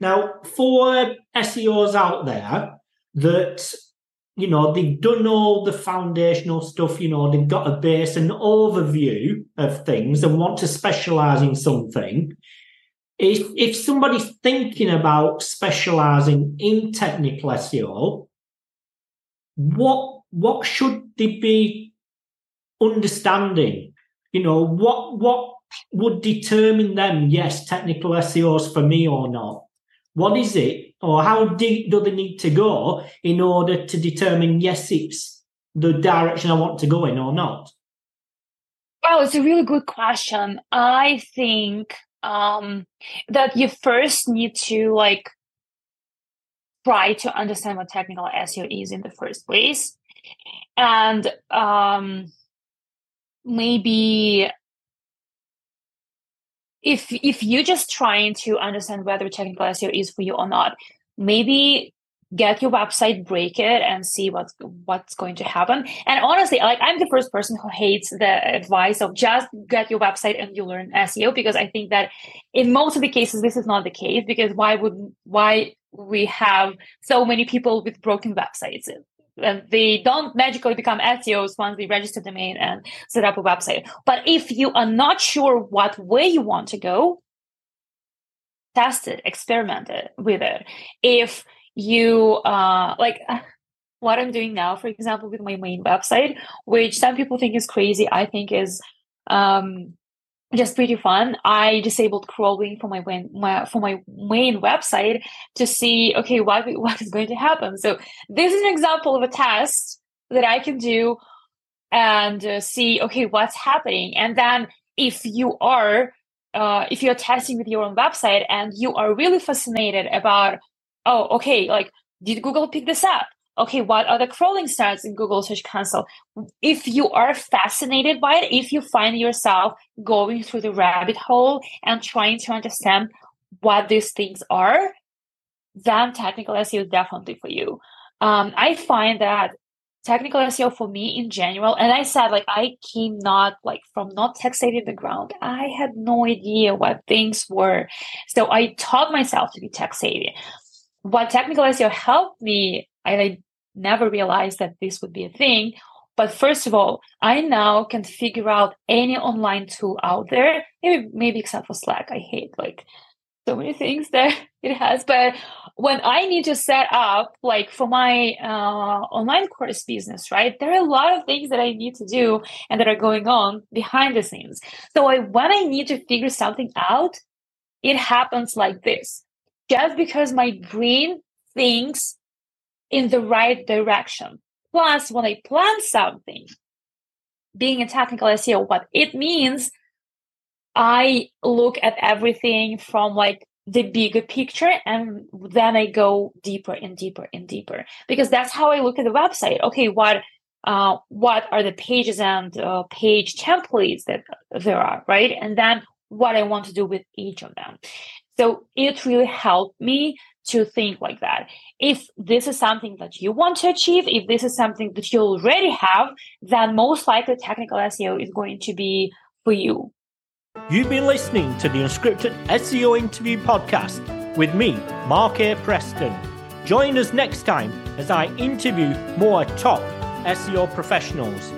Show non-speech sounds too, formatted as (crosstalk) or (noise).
Now, for SEOs out there that you know, they've done all the foundational stuff, you know, they've got a base and overview of things and want to specialize in something. If, if somebody's thinking about specializing in technical SEO, what what should they be understanding? You know, what what would determine them, yes, technical SEOs for me or not? What is it or how deep do they need to go in order to determine yes it's the direction i want to go in or not? Well it's a really good question. I think um, that you first need to like try to understand what technical seo is in the first place. And um, maybe if if you're just trying to understand whether technical SEO is for you or not, maybe get your website, break it, and see what's what's going to happen. And honestly, like I'm the first person who hates the advice of just get your website and you learn SEO because I think that in most of the cases this is not the case because why would why we have so many people with broken websites they don't magically become SEOs once they register the domain and set up a website. But if you are not sure what way you want to go, test it, experiment it with it. If you uh, like what I'm doing now, for example, with my main website, which some people think is crazy, I think is um, just pretty fun. I disabled crawling for my, my for my main website to see okay what (laughs) what is going to happen. So this is an example of a test that I can do and uh, see okay what's happening. And then if you are uh, if you're testing with your own website and you are really fascinated about oh okay like did Google pick this up? Okay, what are the crawling stats in Google Search Console? If you are fascinated by it, if you find yourself going through the rabbit hole and trying to understand what these things are, then technical SEO is definitely for you. Um, I find that technical SEO for me in general, and I said like I came not like from not tech savvy background. I had no idea what things were, so I taught myself to be tech savvy. What technical SEO helped me, I never realized that this would be a thing. But first of all, I now can figure out any online tool out there, maybe, maybe except for Slack. I hate like so many things (laughs) that it has. But when I need to set up, like for my uh, online course business, right, there are a lot of things that I need to do and that are going on behind the scenes. So I, when I need to figure something out, it happens like this. Just because my brain thinks in the right direction. Plus, when I plan something, being a technical SEO, what it means, I look at everything from like the bigger picture and then I go deeper and deeper and deeper because that's how I look at the website. Okay, what uh, what are the pages and uh, page templates that there are, right? And then what I want to do with each of them. So it really helped me to think like that. If this is something that you want to achieve, if this is something that you already have, then most likely technical SEO is going to be for you. You've been listening to the Unscripted SEO Interview Podcast with me, Mark A. Preston. Join us next time as I interview more top SEO professionals.